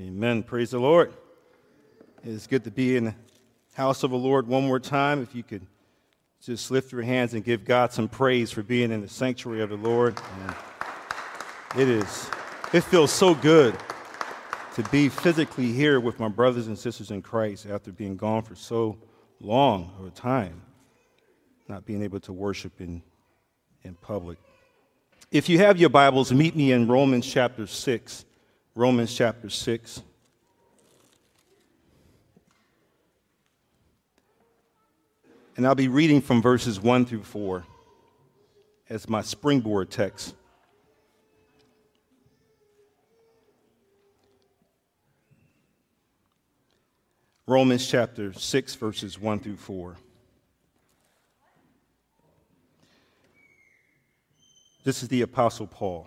Amen. Praise the Lord. It's good to be in the house of the Lord one more time. If you could just lift your hands and give God some praise for being in the sanctuary of the Lord. And it is, it feels so good to be physically here with my brothers and sisters in Christ after being gone for so long of a time, not being able to worship in, in public. If you have your Bibles, meet me in Romans chapter 6. Romans chapter 6. And I'll be reading from verses 1 through 4 as my springboard text. Romans chapter 6, verses 1 through 4. This is the Apostle Paul.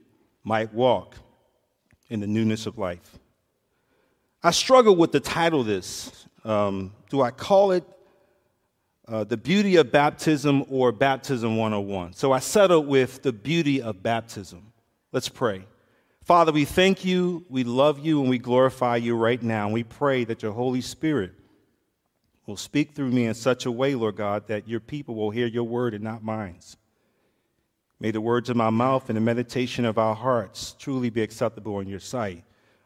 might walk in the newness of life. I struggle with the title of this. Um, do I call it uh, The Beauty of Baptism or Baptism 101? So I settled with The Beauty of Baptism. Let's pray. Father, we thank you, we love you, and we glorify you right now. And we pray that your Holy Spirit will speak through me in such a way, Lord God, that your people will hear your word and not mine. May the words of my mouth and the meditation of our hearts truly be acceptable in your sight,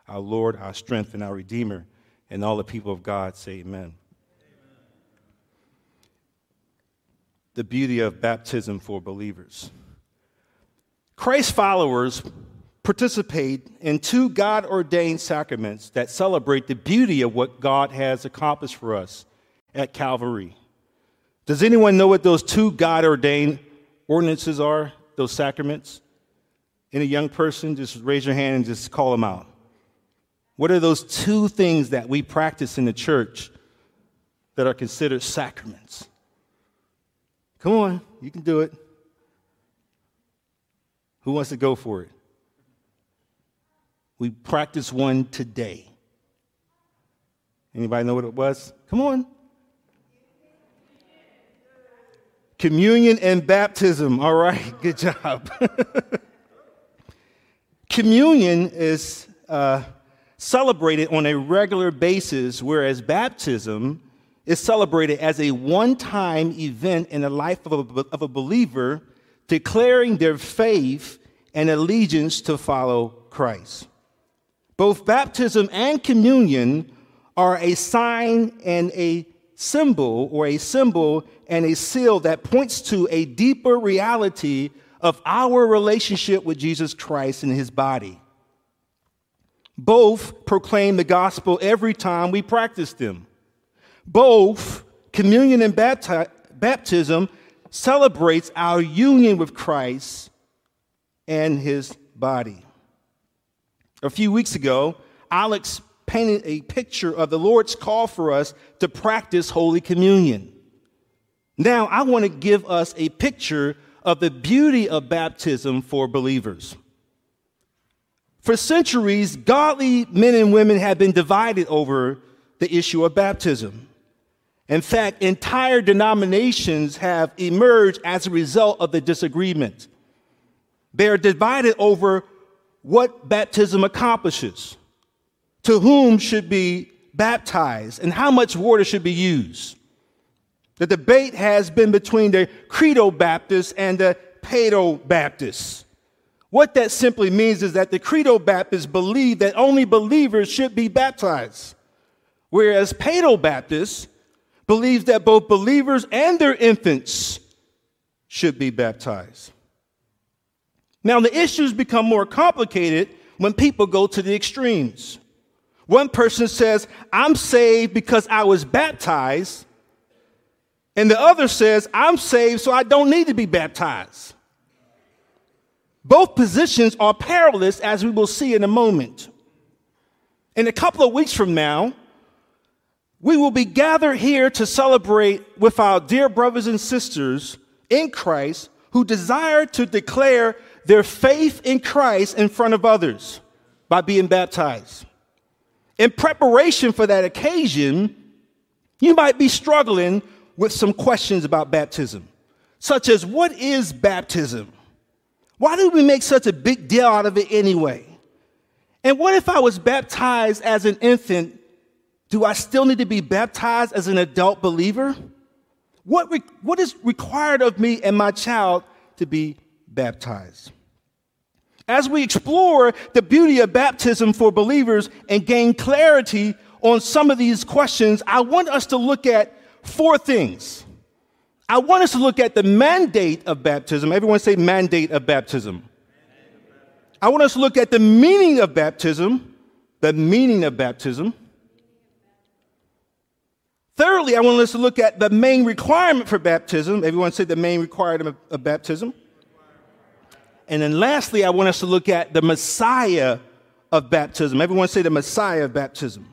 our Lord, our strength, and our Redeemer. And all the people of God say, Amen. amen. The beauty of baptism for believers. Christ followers participate in two God ordained sacraments that celebrate the beauty of what God has accomplished for us at Calvary. Does anyone know what those two God ordained ordinances are? Those sacraments? Any young person, just raise your hand and just call them out. What are those two things that we practice in the church that are considered sacraments? Come on, you can do it. Who wants to go for it? We practice one today. Anybody know what it was? Come on. Communion and baptism. All right, good job. Communion is uh, celebrated on a regular basis, whereas baptism is celebrated as a one time event in the life of a, of a believer declaring their faith and allegiance to follow Christ. Both baptism and communion are a sign and a symbol or a symbol and a seal that points to a deeper reality of our relationship with Jesus Christ and his body. Both proclaim the gospel every time we practice them. Both communion and bapti- baptism celebrates our union with Christ and his body. A few weeks ago, Alex painted a picture of the Lord's call for us to practice Holy Communion. Now, I want to give us a picture of the beauty of baptism for believers. For centuries, godly men and women have been divided over the issue of baptism. In fact, entire denominations have emerged as a result of the disagreement. They are divided over what baptism accomplishes, to whom should be baptized, and how much water should be used. The debate has been between the Credo Baptists and the Paedo Baptists. What that simply means is that the Credo Baptists believe that only believers should be baptized, whereas Paedo Baptists believes that both believers and their infants should be baptized. Now, the issues become more complicated when people go to the extremes. One person says, I'm saved because I was baptized, and the other says, I'm saved, so I don't need to be baptized. Both positions are perilous, as we will see in a moment. In a couple of weeks from now, we will be gathered here to celebrate with our dear brothers and sisters in Christ who desire to declare their faith in Christ in front of others by being baptized. In preparation for that occasion, you might be struggling with some questions about baptism, such as what is baptism? Why do we make such a big deal out of it anyway? And what if I was baptized as an infant? Do I still need to be baptized as an adult believer? What, re- what is required of me and my child to be baptized? As we explore the beauty of baptism for believers and gain clarity on some of these questions, I want us to look at four things. I want us to look at the mandate of baptism. Everyone say mandate of baptism. I want us to look at the meaning of baptism, the meaning of baptism. Thirdly, I want us to look at the main requirement for baptism. Everyone say the main requirement of, baptism. And then lastly, I want us to look at the Messiah of baptism. Everyone say the Messiah of baptism.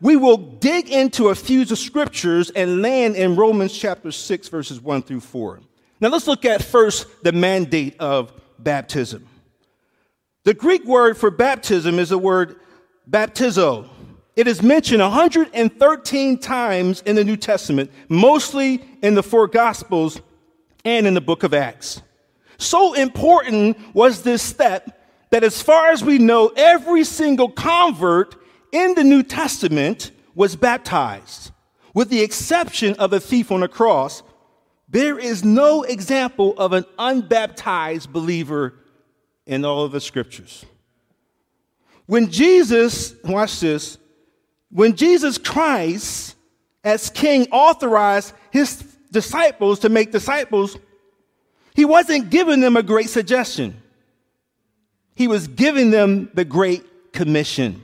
We will dig into a few of scriptures and land in Romans chapter 6, verses 1 through 4. Now let's look at first the mandate of baptism. The Greek word for baptism is the word baptizo. It is mentioned 113 times in the New Testament, mostly in the four Gospels and in the book of Acts. So important was this step that, as far as we know, every single convert in the New Testament was baptized. With the exception of the thief on the cross, there is no example of an unbaptized believer in all of the scriptures. When Jesus, watch this, when Jesus Christ, as king, authorized his disciples to make disciples, he wasn't giving them a great suggestion. He was giving them the Great Commission.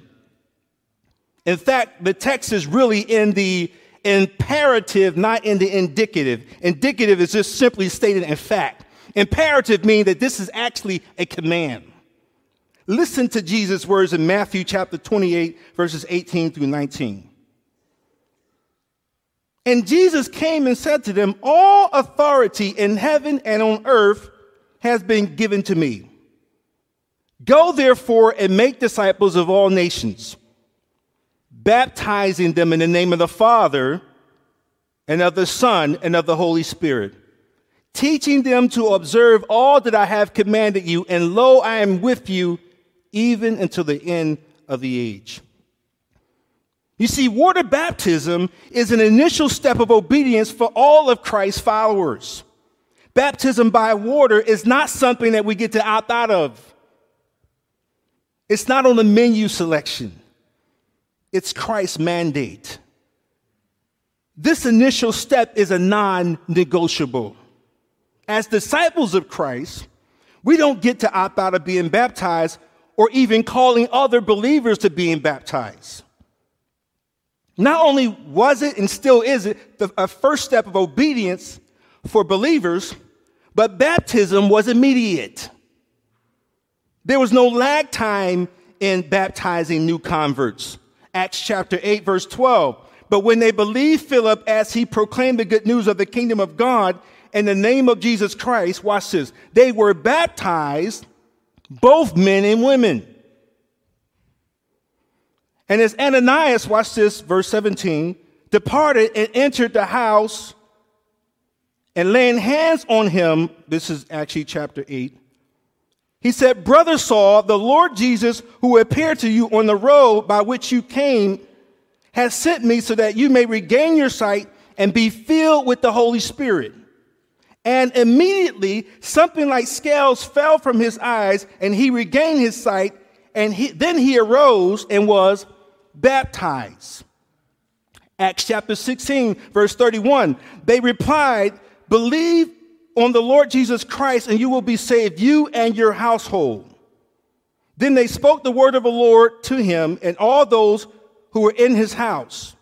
In fact, the text is really in the imperative, not in the indicative. Indicative is just simply stated in fact. Imperative means that this is actually a command. Listen to Jesus' words in Matthew chapter 28, verses 18 through 19. And Jesus came and said to them, All authority in heaven and on earth has been given to me. Go therefore and make disciples of all nations baptizing them in the name of the Father and of the Son and of the Holy Spirit, teaching them to observe all that I have commanded you, and lo, I am with you even until the end of the age. You see, water baptism is an initial step of obedience for all of Christ's followers. Baptism by water is not something that we get to opt out of. It's not on the menu selection. It's Christ's mandate. This initial step is a non negotiable. As disciples of Christ, we don't get to opt out of being baptized or even calling other believers to being baptized. Not only was it and still is it the, a first step of obedience for believers, but baptism was immediate. There was no lag time in baptizing new converts. Acts chapter 8, verse 12. But when they believed Philip as he proclaimed the good news of the kingdom of God in the name of Jesus Christ, watch this, they were baptized, both men and women. And as Ananias, watch this, verse 17, departed and entered the house and laying hands on him, this is actually chapter 8, he said, Brother Saul, the Lord Jesus, who appeared to you on the road by which you came, has sent me so that you may regain your sight and be filled with the Holy Spirit. And immediately something like scales fell from his eyes, and he regained his sight, and he, then he arose and was baptized. Acts chapter 16, verse 31. They replied, Believe on the Lord Jesus Christ, and you will be saved, you and your household. Then they spoke the word of the Lord to him and all those who were in his house.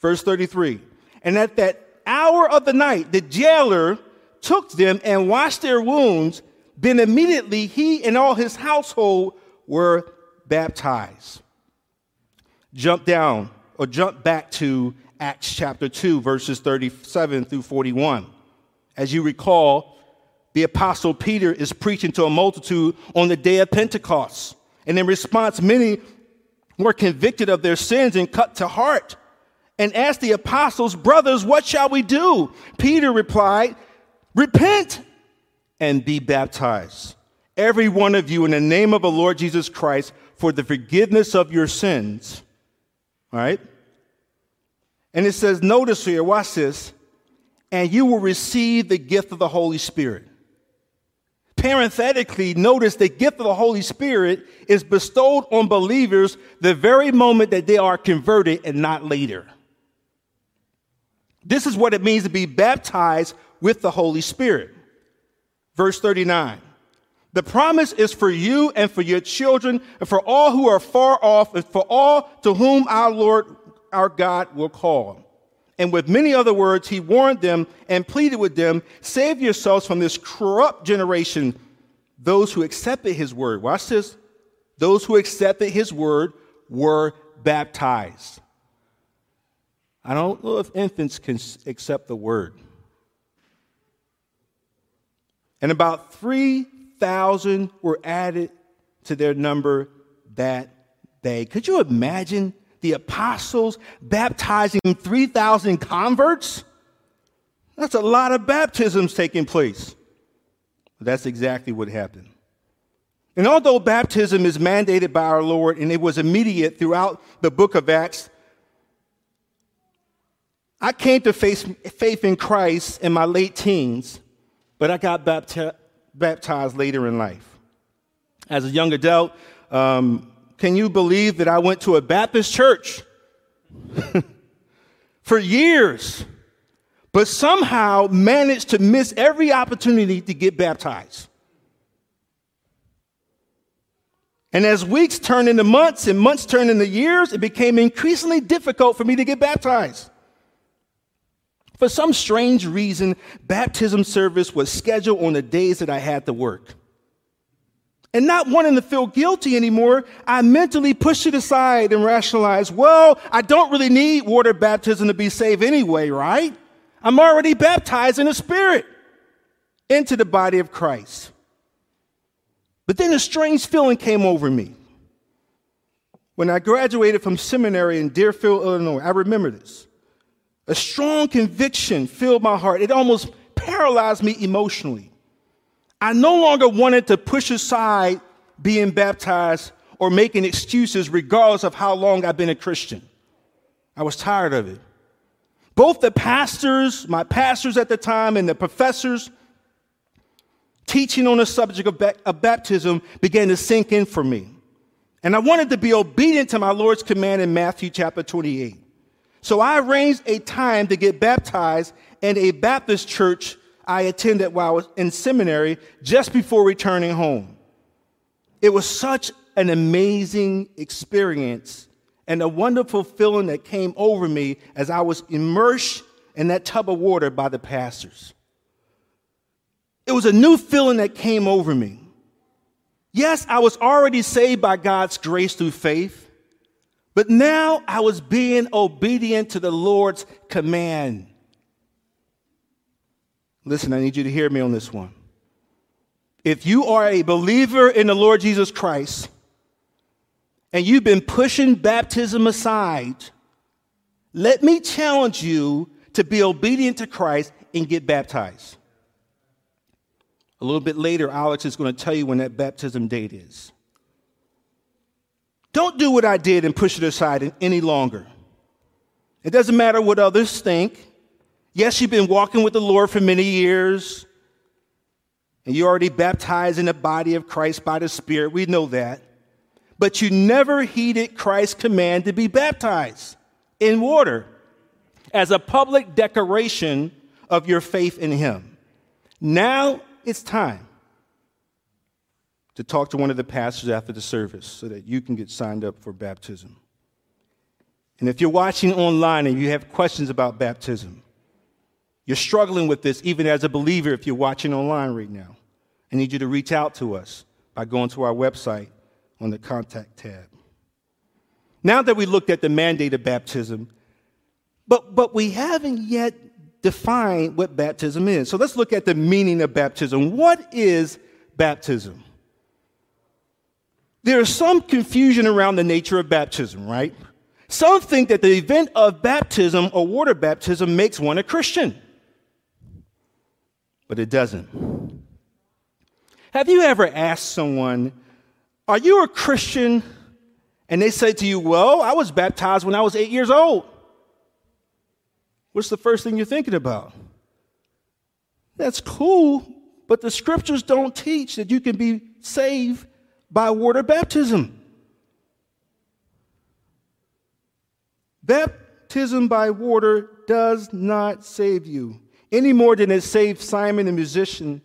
Verse 33. And at that hour of the night, the jailer took them and washed their wounds. Then immediately he and all his household were baptized. Jump down or jump back to Acts chapter 2, verses 37 through 41. As you recall, the apostle Peter is preaching to a multitude on the day of Pentecost. And in response, many were convicted of their sins and cut to heart and asked the apostles, Brothers, what shall we do? Peter replied, Repent and be baptized, every one of you, in the name of the Lord Jesus Christ, for the forgiveness of your sins. All right? And it says, Notice here, watch this, and you will receive the gift of the Holy Spirit. Parenthetically, notice the gift of the Holy Spirit is bestowed on believers the very moment that they are converted and not later. This is what it means to be baptized with the Holy Spirit. Verse 39. The promise is for you and for your children and for all who are far off and for all to whom our Lord, our God will call. And with many other words, he warned them and pleaded with them, save yourselves from this corrupt generation. Those who accepted his word, watch this, those who accepted his word were baptized. I don't know if infants can accept the word. And about 3,000 were added to their number that day. Could you imagine the apostles baptizing 3,000 converts? That's a lot of baptisms taking place. That's exactly what happened. And although baptism is mandated by our Lord and it was immediate throughout the book of Acts, I came to faith in Christ in my late teens, but I got baptized later in life. As a young adult, um, can you believe that I went to a Baptist church for years, but somehow managed to miss every opportunity to get baptized? And as weeks turned into months and months turned into years, it became increasingly difficult for me to get baptized. For some strange reason, baptism service was scheduled on the days that I had to work. And not wanting to feel guilty anymore, I mentally pushed it aside and rationalized, well, I don't really need water baptism to be saved anyway, right? I'm already baptized in the Spirit into the body of Christ. But then a strange feeling came over me. When I graduated from seminary in Deerfield, Illinois, I remember this. A strong conviction filled my heart. It almost paralyzed me emotionally. I no longer wanted to push aside being baptized or making excuses, regardless of how long I've been a Christian. I was tired of it. Both the pastors, my pastors at the time, and the professors teaching on the subject of, of baptism began to sink in for me. And I wanted to be obedient to my Lord's command in Matthew chapter 28. So I arranged a time to get baptized in a Baptist church I attended while I was in seminary just before returning home. It was such an amazing experience and a wonderful feeling that came over me as I was immersed in that tub of water by the pastors. It was a new feeling that came over me. Yes, I was already saved by God's grace through faith, but now I was being obedient to the Lord's command. Listen, I need you to hear me on this one. If you are a believer in the Lord Jesus Christ and you've been pushing baptism aside, let me challenge you to be obedient to Christ and get baptized. A little bit later, Alex is going to tell you when that baptism date is. Don't do what I did and push it aside any longer. It doesn't matter what others think. Yes, you've been walking with the Lord for many years, and you're already baptized in the body of Christ by the Spirit. We know that. But you never heeded Christ's command to be baptized in water as a public declaration of your faith in Him. Now it's time to talk to one of the pastors after the service so that you can get signed up for baptism. And if you're watching online and you have questions about baptism, you're struggling with this even as a believer if you're watching online right now. I need you to reach out to us by going to our website on the contact tab. Now that we looked at the mandate of baptism, but, but we haven't yet defined what baptism is. So let's look at the meaning of baptism. What is baptism? There is some confusion around the nature of baptism, right? Some think that the event of baptism or water baptism makes one a Christian, but it doesn't. Have you ever asked someone, Are you a Christian? And they say to you, Well, I was baptized when I was eight years old. What's the first thing you're thinking about? That's cool, but the scriptures don't teach that you can be saved by water baptism. Baptism by water does not save you any more than it saved Simon the magician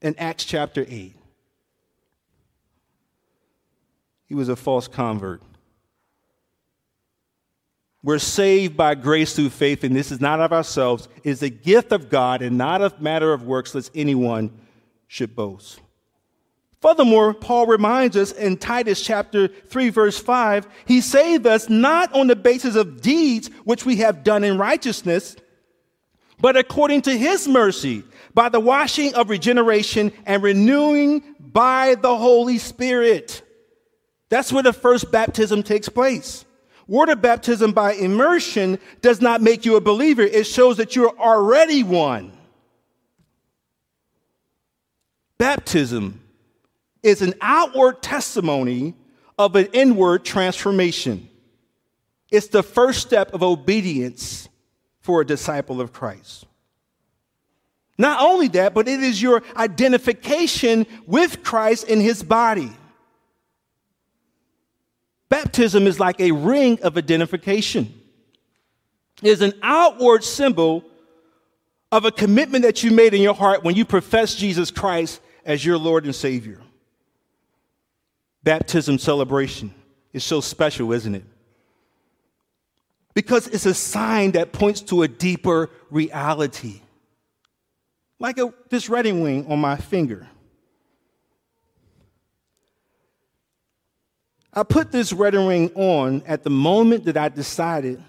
in Acts chapter 8. He was a false convert. We're saved by grace through faith, and this is not of ourselves. It is a gift of God and not a matter of works, lest anyone should boast. Furthermore, Paul reminds us in Titus chapter 3, verse 5, he saved us not on the basis of deeds which we have done in righteousness, but according to his mercy, by the washing of regeneration and renewing by the Holy Spirit. That's where the first baptism takes place. Water baptism by immersion does not make you a believer, it shows that you're already one. Baptism is an outward testimony of an inward transformation. It's the first step of obedience for a disciple of Christ. Not only that, but it is your identification with Christ in his body. Baptism is like a ring of identification. It is an outward symbol of a commitment that you made in your heart when you profess Jesus Christ as your Lord and Savior baptism celebration is so special, isn't it? Because it's a sign that points to a deeper reality. Like a, this wedding ring on my finger. I put this wedding ring on at the moment that I decided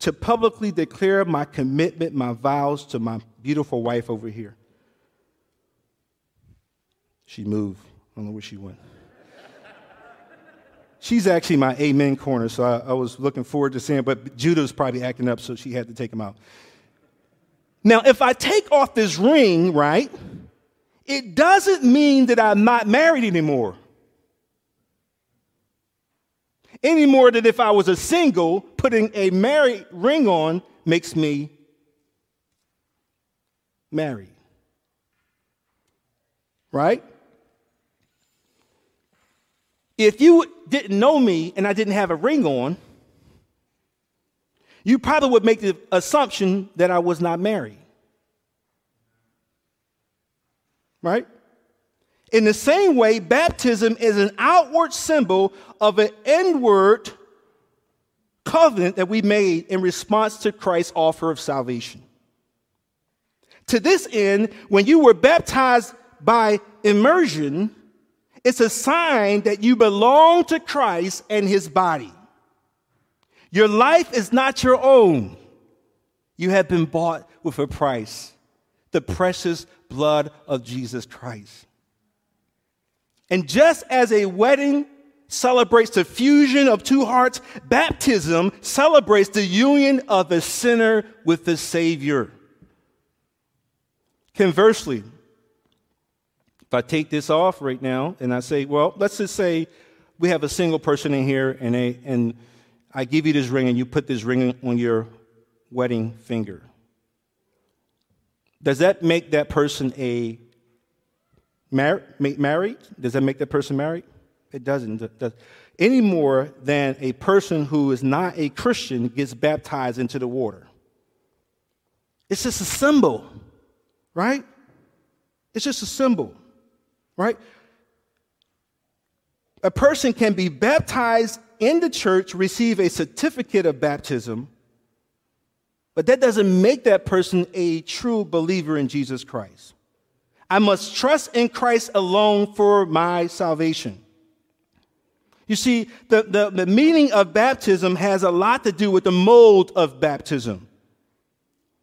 to publicly declare my commitment, my vows to my beautiful wife over here. She moved. I don't know where she went. She's actually my amen corner, so I, I was looking forward to seeing, but Judah was probably acting up, so she had to take him out. Now, if I take off this ring, right, it doesn't mean that I'm not married anymore. Any more than if I was a single, putting a married ring on makes me married. Right? If you didn't know me and I didn't have a ring on, you probably would make the assumption that I was not married. Right? In the same way, baptism is an outward symbol of an inward covenant that we made in response to Christ's offer of salvation. To this end, when you were baptized by immersion, it's a sign that you belong to Christ and his body. Your life is not your own. You have been bought with a price the precious blood of Jesus Christ. And just as a wedding celebrates the fusion of two hearts, baptism celebrates the union of the sinner with the Savior. Conversely, if I take this off right now and I say, well, let's just say we have a single person in here and, they, and I give you this ring and you put this ring on your wedding finger. Does that make that person a mar- married? Does that make that person married? It doesn't. Does, any more than a person who is not a Christian gets baptized into the water. It's just a symbol, right? It's just a symbol right? A person can be baptized in the church, receive a certificate of baptism, but that doesn't make that person a true believer in Jesus Christ. I must trust in Christ alone for my salvation. You see, the, the, the meaning of baptism has a lot to do with the mode of baptism.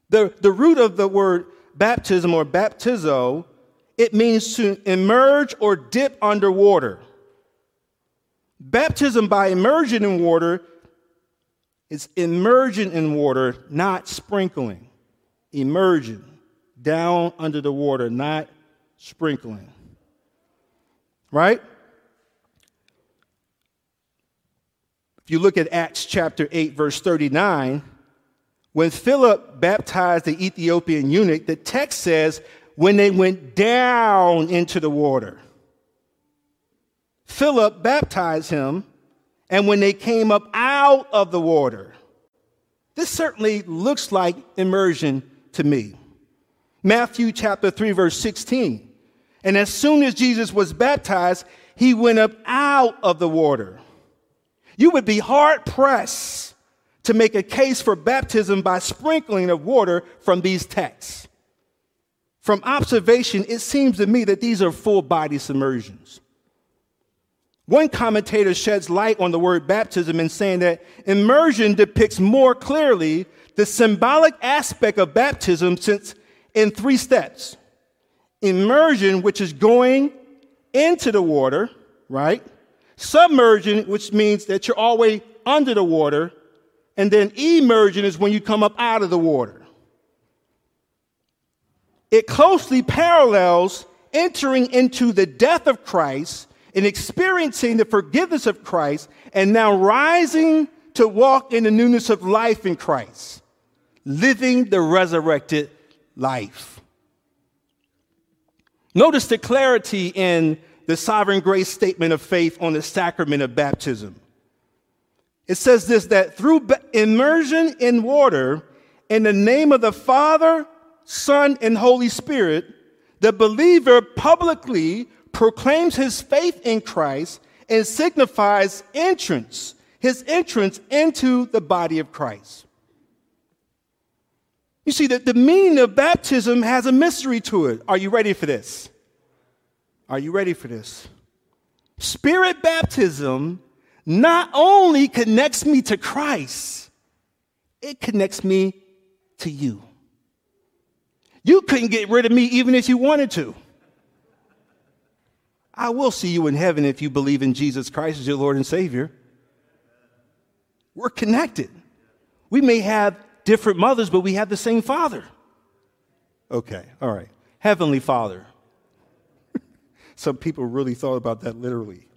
The, the root of the word baptism or baptizo, it means to emerge or dip under water. Baptism by immersion in water is immersion in water, not sprinkling. Immersion, down under the water, not sprinkling. Right? If you look at Acts chapter 8, verse 39, when Philip baptized the Ethiopian eunuch, the text says, when they went down into the water. Philip baptized him, and when they came up out of the water. This certainly looks like immersion to me. Matthew chapter 3, verse 16. And as soon as Jesus was baptized, he went up out of the water. You would be hard pressed to make a case for baptism by sprinkling of water from these texts. From observation, it seems to me that these are full body submersions. One commentator sheds light on the word baptism in saying that immersion depicts more clearly the symbolic aspect of baptism since in three steps. Immersion, which is going into the water, right? Submersion, which means that you're always under the water. And then emersion is when you come up out of the water. It closely parallels entering into the death of Christ and experiencing the forgiveness of Christ and now rising to walk in the newness of life in Christ, living the resurrected life. Notice the clarity in the sovereign grace statement of faith on the sacrament of baptism. It says this that through immersion in water, in the name of the Father, Son, and Holy Spirit, the believer publicly proclaims his faith in Christ and signifies entrance, his entrance into the body of Christ. You see, that the meaning of baptism has a mystery to it. Are you ready for this? Are you ready for this? Spirit baptism not only connects me to Christ, it connects me to you. You couldn't get rid of me even if you wanted to. I will see you in heaven if you believe in Jesus Christ as your Lord and Savior. We're connected. We may have different mothers, but we have the same father. Okay, all right. Heavenly Father. Some people really thought about that literally.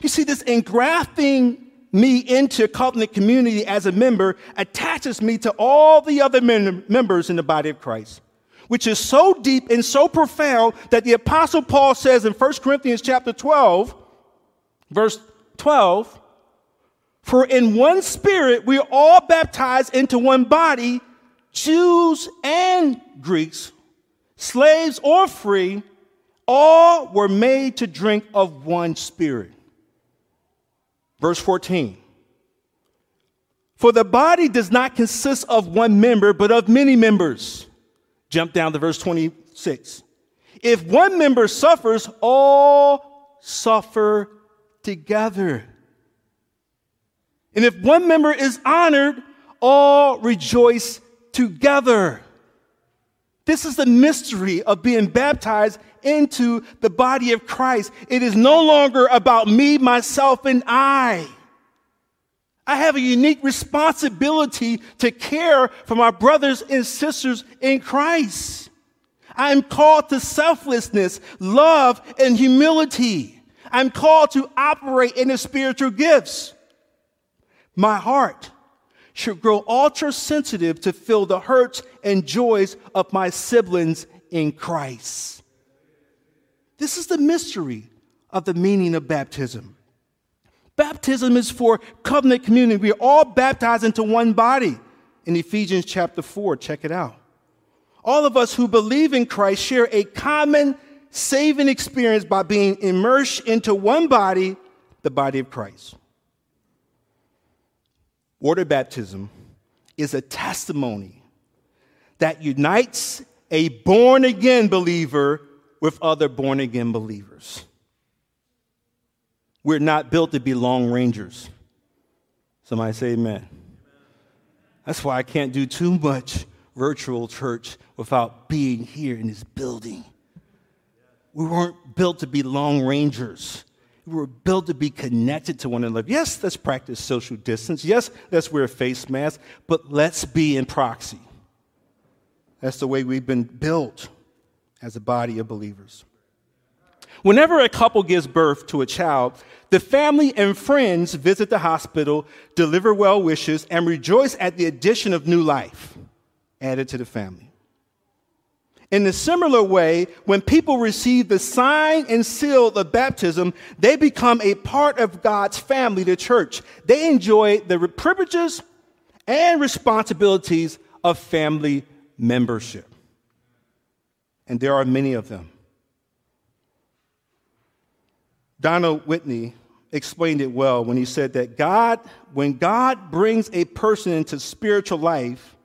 You see, this engrafting me into covenant community as a member attaches me to all the other mem- members in the body of Christ, which is so deep and so profound that the apostle Paul says in 1 Corinthians chapter 12, verse 12, for in one spirit we are all baptized into one body, Jews and Greeks, slaves or free, all were made to drink of one spirit. Verse 14. For the body does not consist of one member, but of many members. Jump down to verse 26. If one member suffers, all suffer together. And if one member is honored, all rejoice together. This is the mystery of being baptized into the body of Christ. It is no longer about me, myself, and I. I have a unique responsibility to care for my brothers and sisters in Christ. I am called to selflessness, love, and humility. I'm called to operate in the spiritual gifts. My heart should grow ultra sensitive to feel the hurts and joys of my siblings in Christ. This is the mystery of the meaning of baptism. Baptism is for covenant community. We are all baptized into one body. In Ephesians chapter 4, check it out. All of us who believe in Christ share a common saving experience by being immersed into one body, the body of Christ. Water baptism is a testimony that unites a born again believer with other born again believers. We're not built to be Lone Rangers. Somebody say amen. That's why I can't do too much virtual church without being here in this building. We weren't built to be Lone Rangers. We were built to be connected to one another. Yes, let's practice social distance. Yes, let's wear face masks, but let's be in proxy. That's the way we've been built as a body of believers. Whenever a couple gives birth to a child, the family and friends visit the hospital, deliver well wishes, and rejoice at the addition of new life added to the family. In a similar way, when people receive the sign and seal of baptism, they become a part of God's family, the church. They enjoy the privileges and responsibilities of family membership. And there are many of them. Donald Whitney explained it well when he said that God, when God brings a person into spiritual life,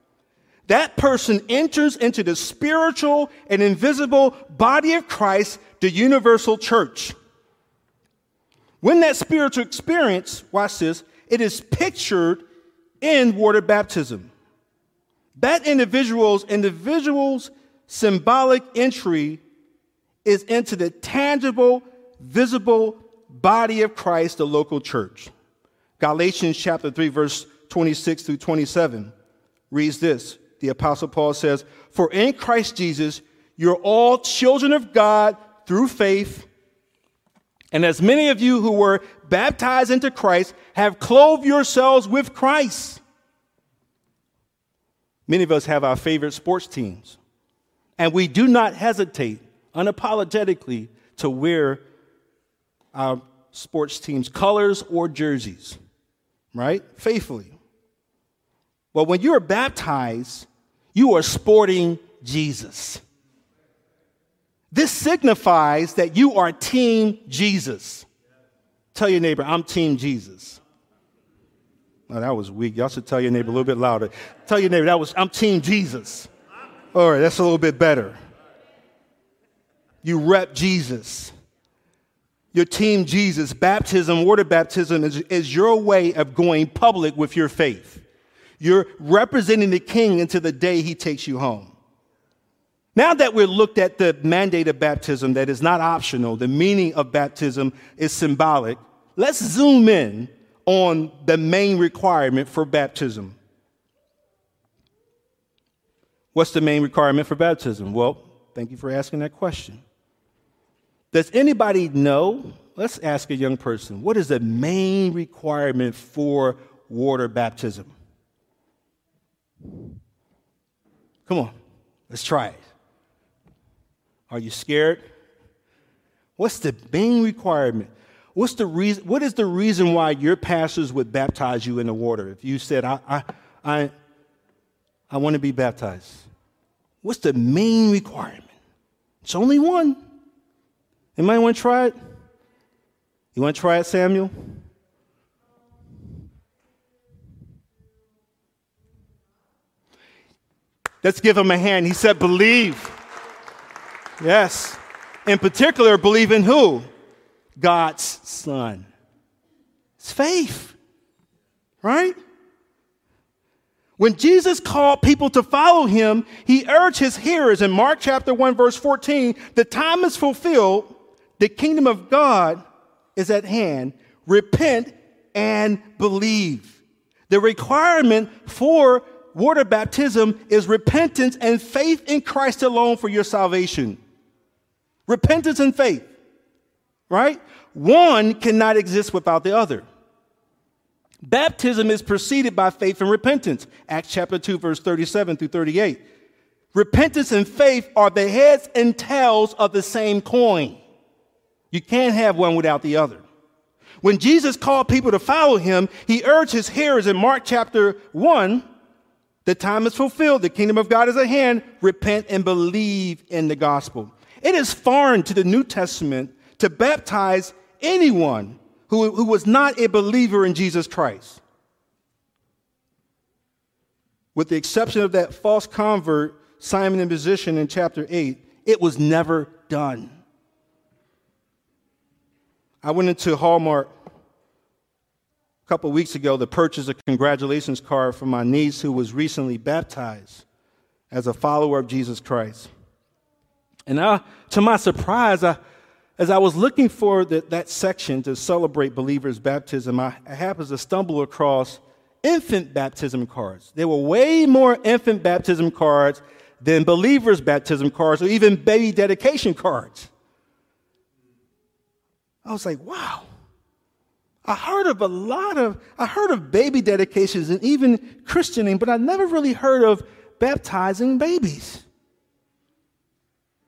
that person enters into the spiritual and invisible body of Christ, the universal church. When that spiritual experience, watch this, it is pictured in water baptism. That individual's individual's symbolic entry is into the tangible, visible body of Christ, the local church. Galatians chapter 3, verse 26 through 27 reads this the Apostle Paul says, For in Christ Jesus, you're all children of God through faith. And as many of you who were baptized into Christ have clothed yourselves with Christ. Many of us have our favorite sports teams, and we do not hesitate unapologetically to wear our sports team's colors or jerseys, right? Faithfully. Well, when you are baptized, you are sporting Jesus. This signifies that you are Team Jesus. Tell your neighbor, I'm Team Jesus. Oh, that was weak. Y'all should tell your neighbor a little bit louder. Tell your neighbor, that was, I'm Team Jesus. All right, that's a little bit better. You rep Jesus. Your team Jesus. Baptism, water baptism, is, is your way of going public with your faith. You're representing the king until the day he takes you home. Now that we've looked at the mandate of baptism that is not optional, the meaning of baptism is symbolic, let's zoom in on the main requirement for baptism. What's the main requirement for baptism? Well, thank you for asking that question. Does anybody know? Let's ask a young person what is the main requirement for water baptism? Come on, let's try it. Are you scared? What's the main requirement? What's the reason, what is the reason why your pastors would baptize you in the water? If you said, I, I, I, I want to be baptized, what's the main requirement? It's only one. Anybody want to try it? You want to try it, Samuel? Let's give him a hand. He said, believe. Yes. In particular, believe in who? God's Son. It's faith, right? When Jesus called people to follow him, he urged his hearers in Mark chapter 1, verse 14 the time is fulfilled, the kingdom of God is at hand. Repent and believe. The requirement for water baptism is repentance and faith in Christ alone for your salvation. Repentance and faith, right? One cannot exist without the other. Baptism is preceded by faith and repentance. Acts chapter 2, verse 37 through 38. Repentance and faith are the heads and tails of the same coin. You can't have one without the other. When Jesus called people to follow him, he urged his hearers in Mark chapter 1 the time is fulfilled. The kingdom of God is at hand. Repent and believe in the gospel. It is foreign to the New Testament to baptize anyone who, who was not a believer in Jesus Christ. With the exception of that false convert, Simon in position in chapter 8, it was never done. I went into Hallmark a couple weeks ago to purchase a congratulations card for my niece who was recently baptized as a follower of Jesus Christ. And I, to my surprise, I, as I was looking for the, that section to celebrate believers' baptism, I, I happened to stumble across infant baptism cards. There were way more infant baptism cards than believers' baptism cards or even baby dedication cards. I was like, wow. I heard of a lot of, I heard of baby dedications and even christening, but I never really heard of baptizing babies.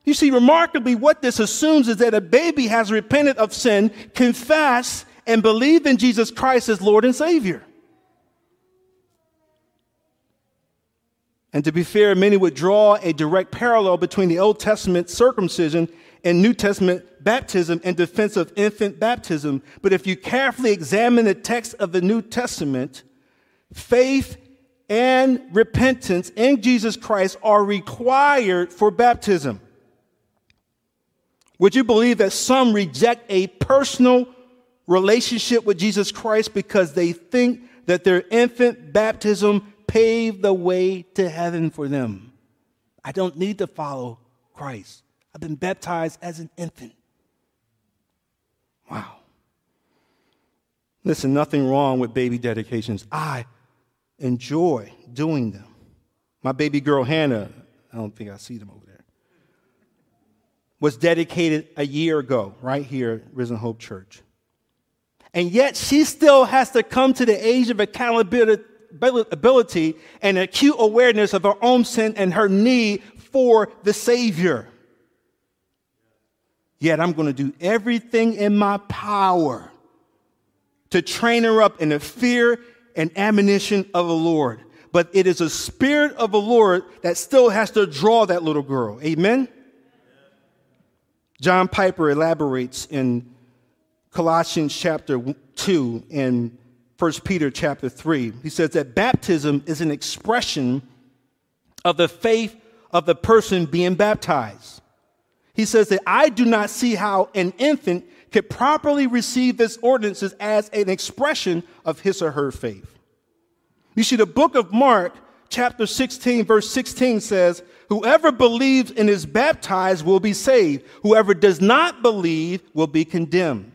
You see, remarkably, what this assumes is that a baby has repented of sin, confessed, and believed in Jesus Christ as Lord and Savior. And to be fair, many would draw a direct parallel between the Old Testament circumcision and New Testament baptism in defense of infant baptism. But if you carefully examine the text of the New Testament, faith and repentance in Jesus Christ are required for baptism. Would you believe that some reject a personal relationship with Jesus Christ because they think that their infant baptism paved the way to heaven for them? I don't need to follow Christ. I've been baptized as an infant. Wow. Listen, nothing wrong with baby dedications. I enjoy doing them. My baby girl Hannah, I don't think I see them over there, was dedicated a year ago, right here at Risen Hope Church. And yet she still has to come to the age of accountability and acute awareness of her own sin and her need for the Savior. Yet I'm going to do everything in my power to train her up in the fear and admonition of the Lord. But it is a spirit of the Lord that still has to draw that little girl. Amen? John Piper elaborates in Colossians chapter 2 and 1 Peter chapter 3. He says that baptism is an expression of the faith of the person being baptized. He says that I do not see how an infant could properly receive this ordinances as an expression of his or her faith. You see, the book of Mark, chapter 16, verse 16 says, Whoever believes and is baptized will be saved. Whoever does not believe will be condemned.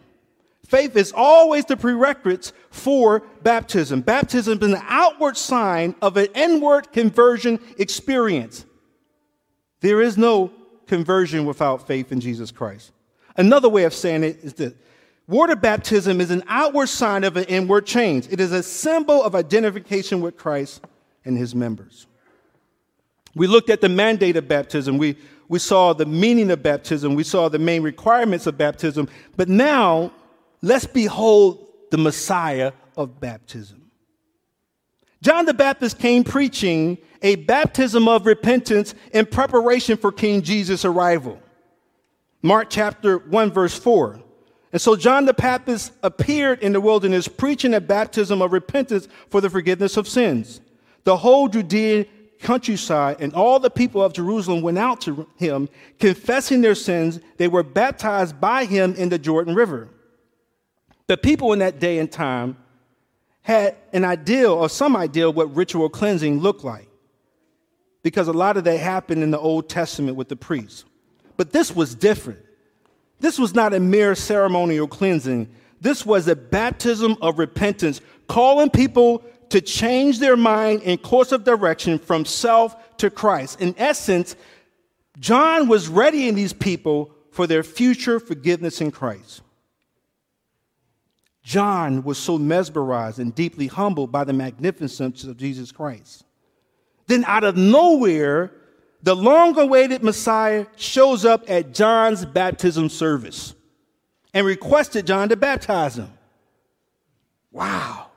Faith is always the prerequisite for baptism. Baptism is an outward sign of an inward conversion experience. There is no conversion without faith in Jesus Christ. Another way of saying it is that water baptism is an outward sign of an inward change. It is a symbol of identification with Christ and his members. We looked at the mandate of baptism. We, we saw the meaning of baptism. We saw the main requirements of baptism. But now, let's behold the Messiah of baptism. John the Baptist came preaching a baptism of repentance in preparation for King Jesus' arrival. Mark chapter 1, verse 4. And so John the Baptist appeared in the wilderness preaching a baptism of repentance for the forgiveness of sins. The whole Judean countryside and all the people of Jerusalem went out to him, confessing their sins. They were baptized by him in the Jordan River. The people in that day and time had an idea or some idea of what ritual cleansing looked like because a lot of that happened in the Old Testament with the priests. But this was different. This was not a mere ceremonial cleansing. This was a baptism of repentance, calling people to change their mind and course of direction from self to Christ. In essence, John was readying these people for their future forgiveness in Christ. John was so mesmerized and deeply humbled by the magnificence of Jesus Christ. Then, out of nowhere, the long awaited Messiah shows up at John's baptism service and requested John to baptize him. Wow.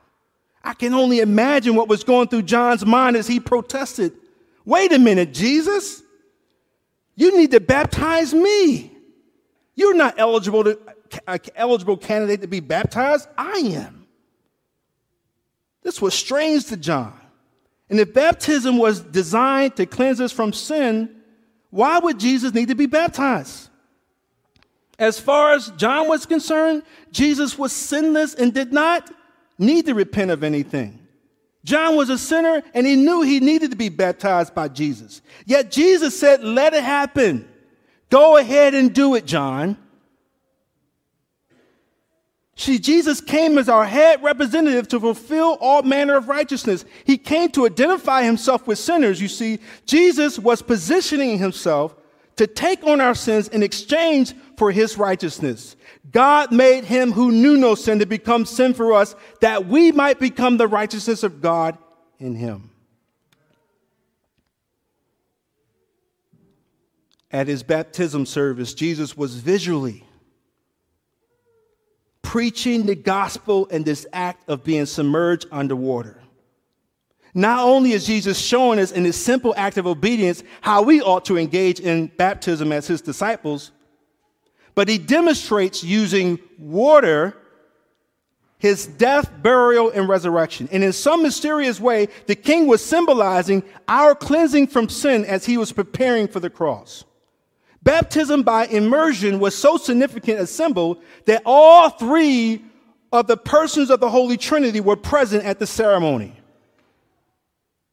I can only imagine what was going through John's mind as he protested. Wait a minute, Jesus. You need to baptize me. You're not eligible to uh, eligible candidate to be baptized. I am. This was strange to John. And if baptism was designed to cleanse us from sin, why would Jesus need to be baptized? As far as John was concerned, Jesus was sinless and did not need to repent of anything. John was a sinner and he knew he needed to be baptized by Jesus. Yet Jesus said, Let it happen. Go ahead and do it, John. See, Jesus came as our head representative to fulfill all manner of righteousness. He came to identify himself with sinners. You see, Jesus was positioning himself to take on our sins in exchange for his righteousness. God made him who knew no sin to become sin for us that we might become the righteousness of God in him. At his baptism service, Jesus was visually preaching the gospel in this act of being submerged underwater. Not only is Jesus showing us in this simple act of obedience how we ought to engage in baptism as his disciples, but he demonstrates using water his death, burial, and resurrection. And in some mysterious way, the king was symbolizing our cleansing from sin as he was preparing for the cross. Baptism by immersion was so significant a symbol that all three of the persons of the Holy Trinity were present at the ceremony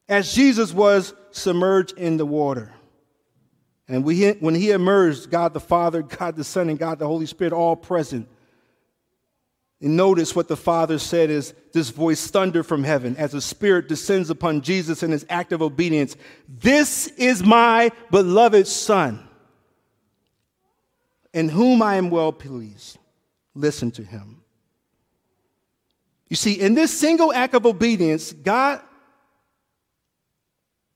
as Jesus was submerged in the water. And we, when he emerged, God the Father, God the Son, and God the Holy Spirit all present. And notice what the Father said is this voice thunder from heaven as the Spirit descends upon Jesus in his act of obedience. This is my beloved Son, in whom I am well pleased. Listen to him. You see, in this single act of obedience, God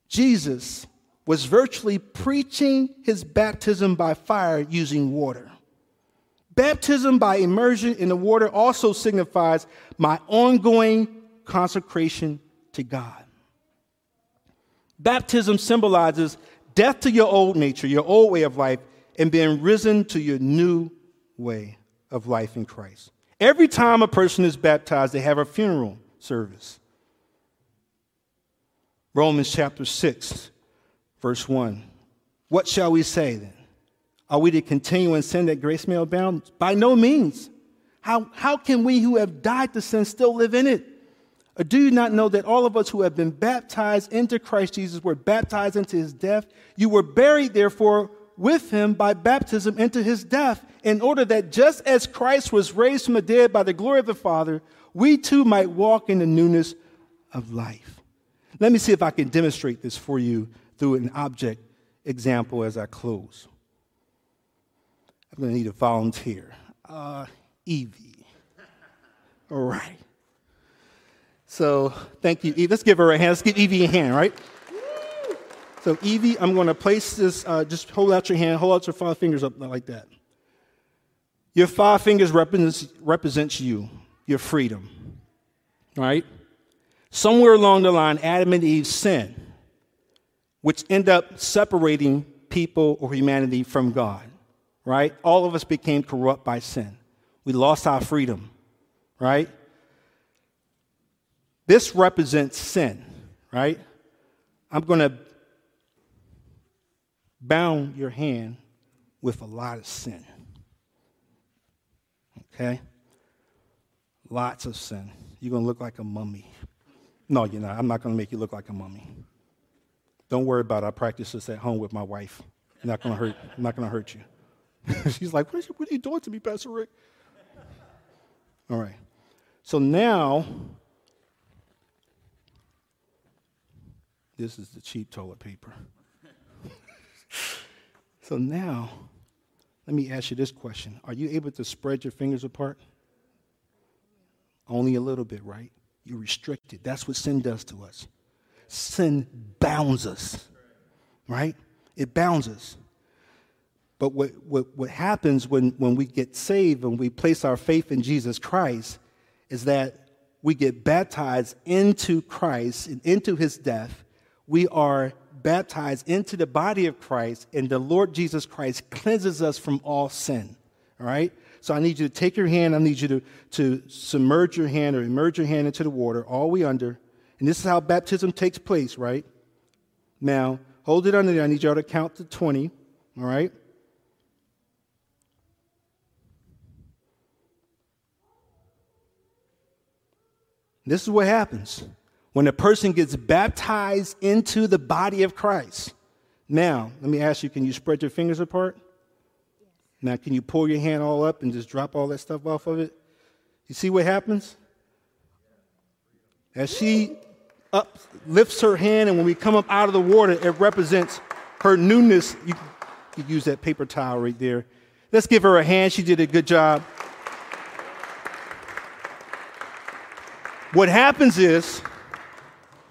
Jesus was virtually preaching his baptism by fire using water. Baptism by immersion in the water also signifies my ongoing consecration to God. Baptism symbolizes death to your old nature, your old way of life, and being risen to your new way of life in Christ. Every time a person is baptized, they have a funeral service. Romans chapter 6, verse 1. What shall we say then? Are we to continue in sin that grace may abound? By no means. How, how can we who have died to sin still live in it? Or do you not know that all of us who have been baptized into Christ Jesus were baptized into his death? You were buried, therefore, with him by baptism into his death, in order that just as Christ was raised from the dead by the glory of the Father, we too might walk in the newness of life. Let me see if I can demonstrate this for you through an object example as I close. I'm going to need a volunteer. Uh, Evie. All right. So thank you. Let's give her a hand. Let's give Evie a hand, right? So, Evie, I'm going to place this, uh, just hold out your hand, hold out your five fingers up like that. Your five fingers represents, represents you, your freedom, right? Somewhere along the line, Adam and Eve sin, which end up separating people or humanity from God, right? All of us became corrupt by sin. We lost our freedom, right? This represents sin, right? I'm going to bound your hand with a lot of sin. Okay? Lots of sin. You're going to look like a mummy. No, you're not. I'm not going to make you look like a mummy. Don't worry about it. I practice this at home with my wife. I'm not going to hurt. I'm not going to hurt you. She's like, what, what are you doing to me, Pastor Rick? All right. So now, this is the cheap toilet paper. So now, let me ask you this question Are you able to spread your fingers apart? Only a little bit, right? You're restricted. That's what sin does to us. Sin bounds us, right? It bounds us. But what, what, what happens when, when we get saved and we place our faith in Jesus Christ is that we get baptized into Christ and into his death. We are baptized into the body of Christ, and the Lord Jesus Christ cleanses us from all sin. All right? So I need you to take your hand, I need you to, to submerge your hand or immerse your hand into the water, all we under. And this is how baptism takes place, right? Now, hold it under there. I need y'all to count to 20, all right? This is what happens when a person gets baptized into the body of Christ. Now, let me ask you can you spread your fingers apart? Now, can you pull your hand all up and just drop all that stuff off of it? You see what happens? As she up, lifts her hand, and when we come up out of the water, it represents her newness. You could use that paper towel right there. Let's give her a hand. She did a good job. What happens is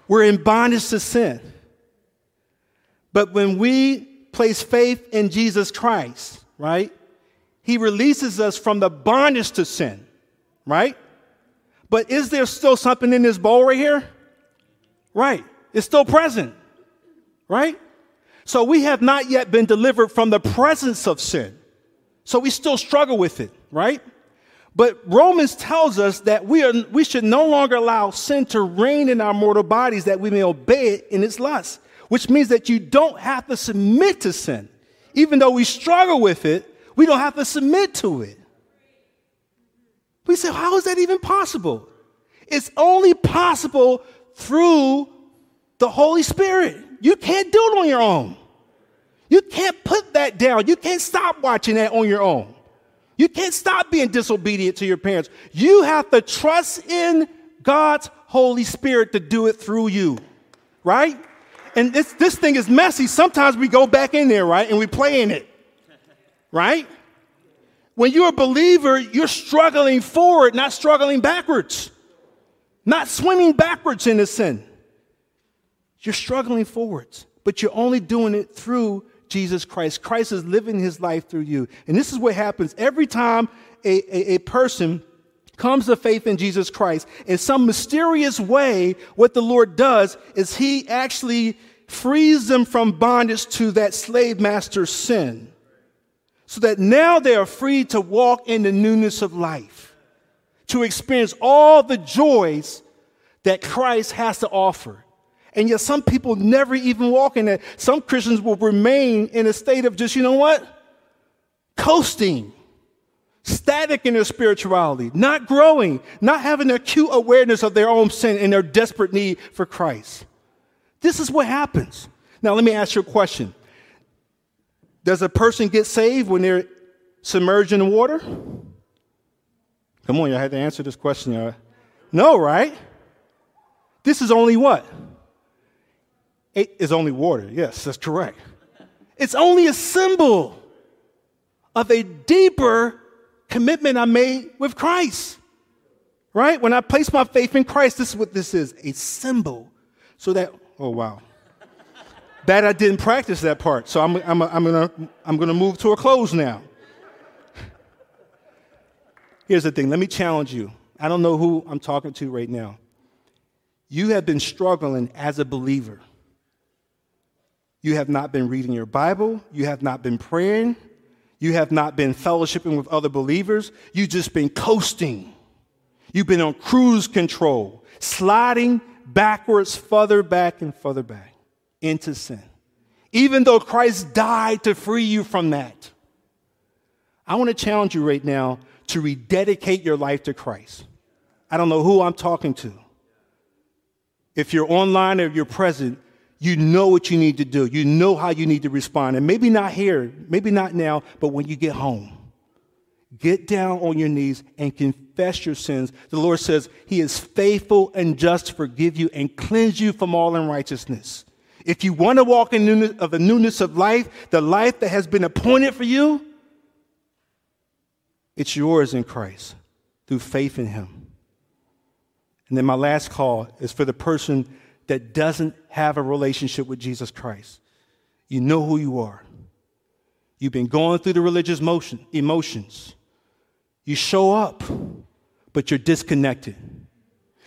we're in bondage to sin. But when we place faith in Jesus Christ, right, He releases us from the bondage to sin, right? But is there still something in this bowl right here? Right. It's still present, right? So we have not yet been delivered from the presence of sin. So we still struggle with it, right? But Romans tells us that we, are, we should no longer allow sin to reign in our mortal bodies that we may obey it in its lust, which means that you don't have to submit to sin. Even though we struggle with it, we don't have to submit to it. We say, how is that even possible? It's only possible through the Holy Spirit. You can't do it on your own. You can't put that down. You can't stop watching that on your own. You can't stop being disobedient to your parents. You have to trust in God's Holy Spirit to do it through you, right? And this, this thing is messy. Sometimes we go back in there, right? And we play in it, right? When you're a believer, you're struggling forward, not struggling backwards, not swimming backwards in a sin. You're struggling forwards, but you're only doing it through Jesus Christ. Christ is living his life through you. And this is what happens every time a, a, a person comes to faith in Jesus Christ. In some mysterious way, what the Lord does is he actually frees them from bondage to that slave master's sin. So that now they are free to walk in the newness of life, to experience all the joys that Christ has to offer. And yet, some people never even walk in that. Some Christians will remain in a state of just, you know what? Coasting, static in their spirituality, not growing, not having acute awareness of their own sin and their desperate need for Christ. This is what happens. Now, let me ask you a question Does a person get saved when they're submerged in the water? Come on, y'all had to answer this question. Y'all. No, right? This is only what? It is only water. Yes, that's correct. It's only a symbol of a deeper commitment I made with Christ. Right? When I place my faith in Christ, this is what this is a symbol. So that, oh wow. that I didn't practice that part. So I'm, I'm, I'm going to I'm gonna move to a close now. Here's the thing let me challenge you. I don't know who I'm talking to right now. You have been struggling as a believer you have not been reading your Bible. You have not been praying. You have not been fellowshipping with other believers. You've just been coasting. You've been on cruise control, sliding backwards, further back and further back into sin. Even though Christ died to free you from that. I want to challenge you right now to rededicate your life to Christ. I don't know who I'm talking to. If you're online or you're present, you know what you need to do. You know how you need to respond. And maybe not here, maybe not now, but when you get home, get down on your knees and confess your sins. The Lord says He is faithful and just to forgive you and cleanse you from all unrighteousness. If you want to walk in newness of the newness of life, the life that has been appointed for you, it's yours in Christ through faith in Him. And then my last call is for the person that doesn't have a relationship with Jesus Christ. You know who you are. You've been going through the religious motion, emotions. You show up, but you're disconnected.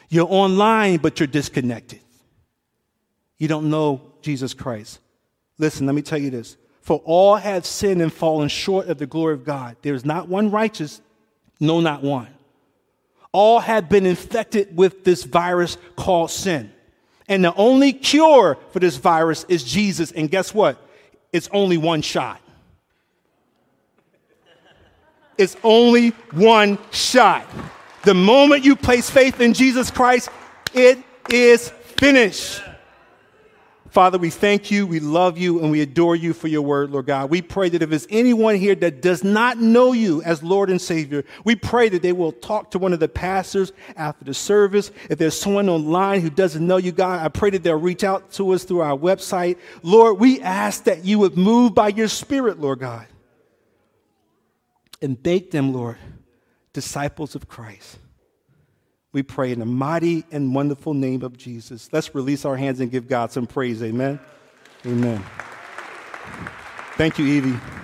You're online, but you're disconnected. You don't know Jesus Christ. Listen, let me tell you this. For all have sinned and fallen short of the glory of God. There is not one righteous, no, not one. All have been infected with this virus called sin. And the only cure for this virus is Jesus. And guess what? It's only one shot. It's only one shot. The moment you place faith in Jesus Christ, it is finished. Father, we thank you, we love you, and we adore you for your word, Lord God. We pray that if there's anyone here that does not know you as Lord and Savior, we pray that they will talk to one of the pastors after the service. If there's someone online who doesn't know you, God, I pray that they'll reach out to us through our website. Lord, we ask that you would move by your Spirit, Lord God, and make them, Lord, disciples of Christ. We pray in the mighty and wonderful name of Jesus. Let's release our hands and give God some praise. Amen. Amen. Thank you, Evie.